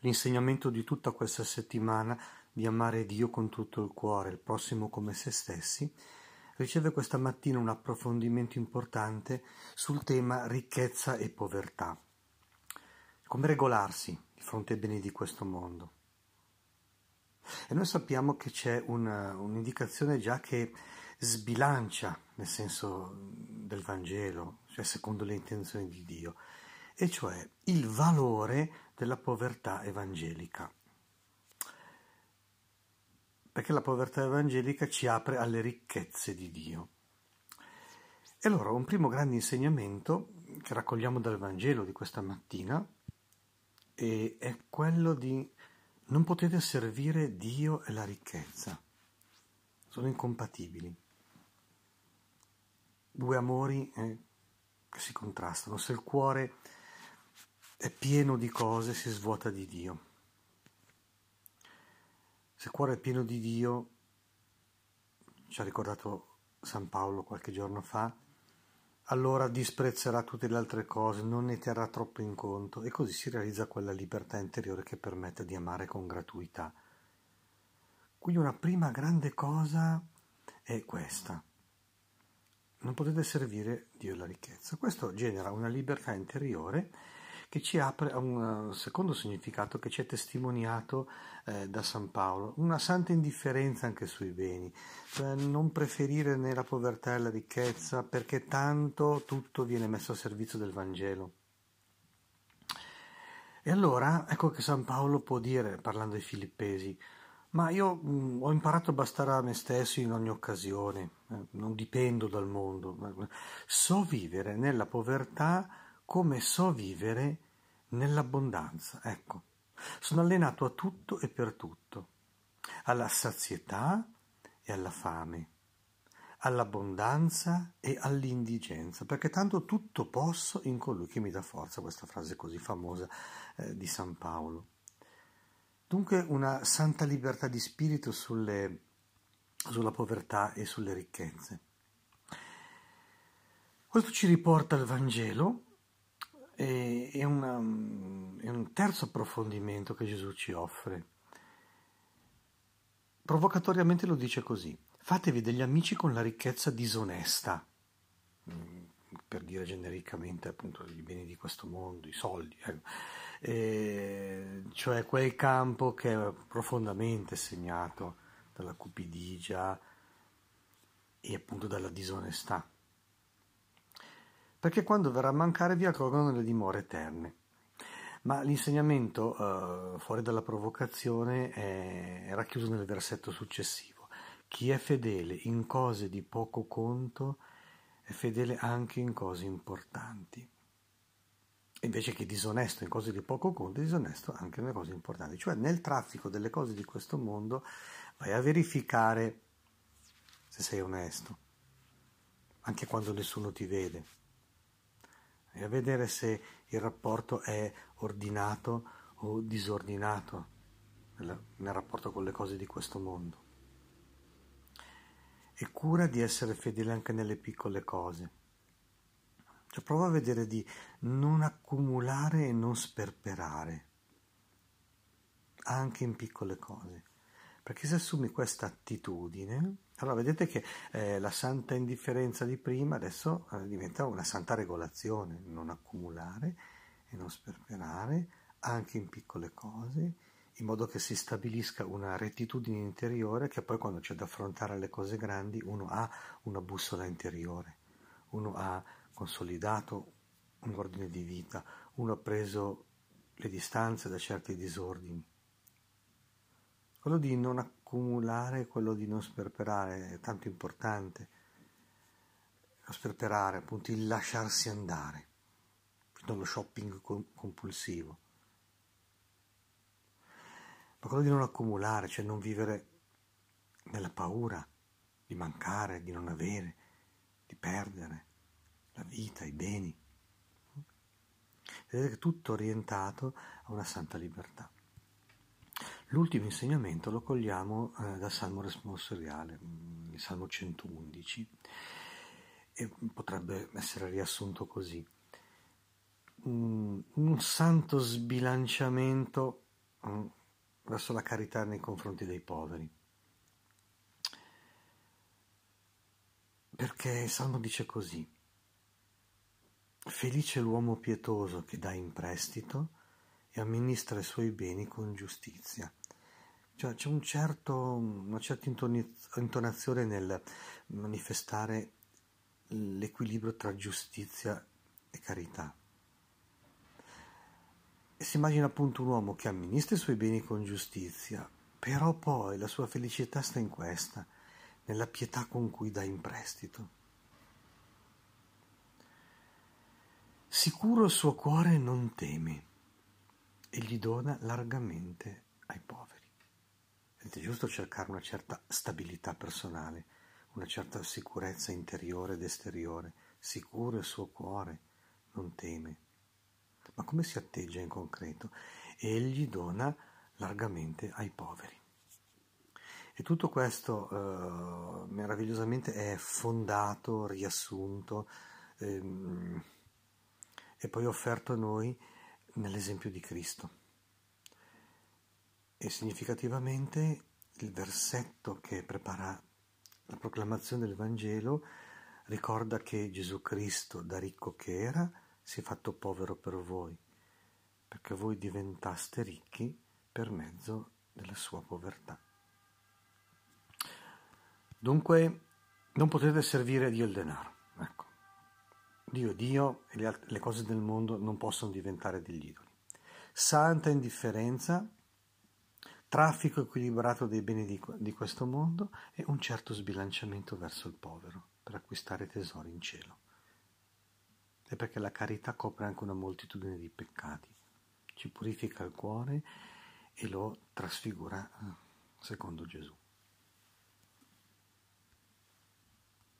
L'insegnamento di tutta questa settimana di amare Dio con tutto il cuore, il prossimo come se stessi, riceve questa mattina un approfondimento importante sul tema ricchezza e povertà. Come regolarsi di fronte ai beni di questo mondo. E noi sappiamo che c'è una, un'indicazione già che sbilancia nel senso del Vangelo, cioè secondo le intenzioni di Dio, e cioè il valore della povertà evangelica. Perché la povertà evangelica ci apre alle ricchezze di Dio. E allora un primo grande insegnamento che raccogliamo dal Vangelo di questa mattina è quello di non potete servire Dio e la ricchezza. Sono incompatibili. Due amori eh, che si contrastano. Se il cuore è pieno di cose, si svuota di Dio. Se il cuore è pieno di Dio, ci ha ricordato San Paolo qualche giorno fa, allora disprezzerà tutte le altre cose, non ne terrà troppo in conto e così si realizza quella libertà interiore che permette di amare con gratuità. Quindi una prima grande cosa è questa. Non potete servire Dio e la ricchezza. Questo genera una libertà interiore che ci apre a un secondo significato che ci è testimoniato eh, da San Paolo, una santa indifferenza anche sui beni, cioè non preferire né la povertà e la ricchezza perché tanto tutto viene messo a servizio del Vangelo. E allora ecco che San Paolo può dire, parlando ai filippesi, ma io mh, mm, ho imparato a bastare a me stesso in ogni occasione, eh, non dipendo dal mondo, so vivere nella povertà come so vivere nell'abbondanza. Ecco, sono allenato a tutto e per tutto, alla sazietà e alla fame, all'abbondanza e all'indigenza, perché tanto tutto posso in colui che mi dà forza, questa frase così famosa eh, di San Paolo. Dunque una santa libertà di spirito sulle, sulla povertà e sulle ricchezze. Questo ci riporta al Vangelo, è, una, è un terzo approfondimento che Gesù ci offre. Provocatoriamente lo dice così, fatevi degli amici con la ricchezza disonesta, mm, per dire genericamente appunto i beni di questo mondo, i soldi, eh. e, cioè quel campo che è profondamente segnato dalla cupidigia e appunto dalla disonestà perché quando verrà a mancare vi accolgono nelle dimore eterne. Ma l'insegnamento, eh, fuori dalla provocazione, è, è racchiuso nel versetto successivo. Chi è fedele in cose di poco conto è fedele anche in cose importanti. Invece che disonesto in cose di poco conto, è disonesto anche nelle cose importanti. Cioè nel traffico delle cose di questo mondo vai a verificare se sei onesto, anche quando nessuno ti vede e a vedere se il rapporto è ordinato o disordinato nel rapporto con le cose di questo mondo. E cura di essere fedele anche nelle piccole cose. Cioè prova a vedere di non accumulare e non sperperare, anche in piccole cose. Perché se assumi questa attitudine, allora vedete che eh, la santa indifferenza di prima adesso eh, diventa una santa regolazione, non accumulare e non sperperare anche in piccole cose, in modo che si stabilisca una rettitudine interiore che poi quando c'è da affrontare le cose grandi uno ha una bussola interiore, uno ha consolidato un ordine di vita, uno ha preso le distanze da certi disordini quello di non accumulare, quello di non sperperare è tanto importante. Lo sperperare, appunto, il lasciarsi andare, fino allo shopping compulsivo. Ma quello di non accumulare, cioè non vivere nella paura di mancare, di non avere, di perdere la vita, i beni. Vedete che tutto orientato a una santa libertà. L'ultimo insegnamento lo cogliamo eh, dal Salmo responsoriale, mm, il Salmo 111, e potrebbe essere riassunto così. Un, un santo sbilanciamento mm, verso la carità nei confronti dei poveri. Perché il Salmo dice così, felice l'uomo pietoso che dà in prestito e amministra i suoi beni con giustizia. Cioè c'è un certo, una certa intonazione nel manifestare l'equilibrio tra giustizia e carità. E si immagina appunto un uomo che amministra i suoi beni con giustizia, però poi la sua felicità sta in questa, nella pietà con cui dà in prestito. Sicuro il suo cuore non teme e gli dona largamente ai poveri. Ed è giusto cercare una certa stabilità personale, una certa sicurezza interiore ed esteriore. Sicuro il suo cuore non teme. Ma come si atteggia in concreto? Egli dona largamente ai poveri. E tutto questo eh, meravigliosamente è fondato, riassunto ehm, e poi offerto a noi nell'esempio di Cristo. E significativamente il versetto che prepara la proclamazione del Vangelo ricorda che Gesù Cristo, da ricco che era, si è fatto povero per voi, perché voi diventaste ricchi per mezzo della sua povertà. Dunque non potete servire Dio il denaro. Dio Dio e le, le cose del mondo non possono diventare degli idoli. Santa indifferenza, traffico equilibrato dei beni di, di questo mondo e un certo sbilanciamento verso il povero per acquistare tesori in cielo. E perché la carità copre anche una moltitudine di peccati, ci purifica il cuore e lo trasfigura eh, secondo Gesù.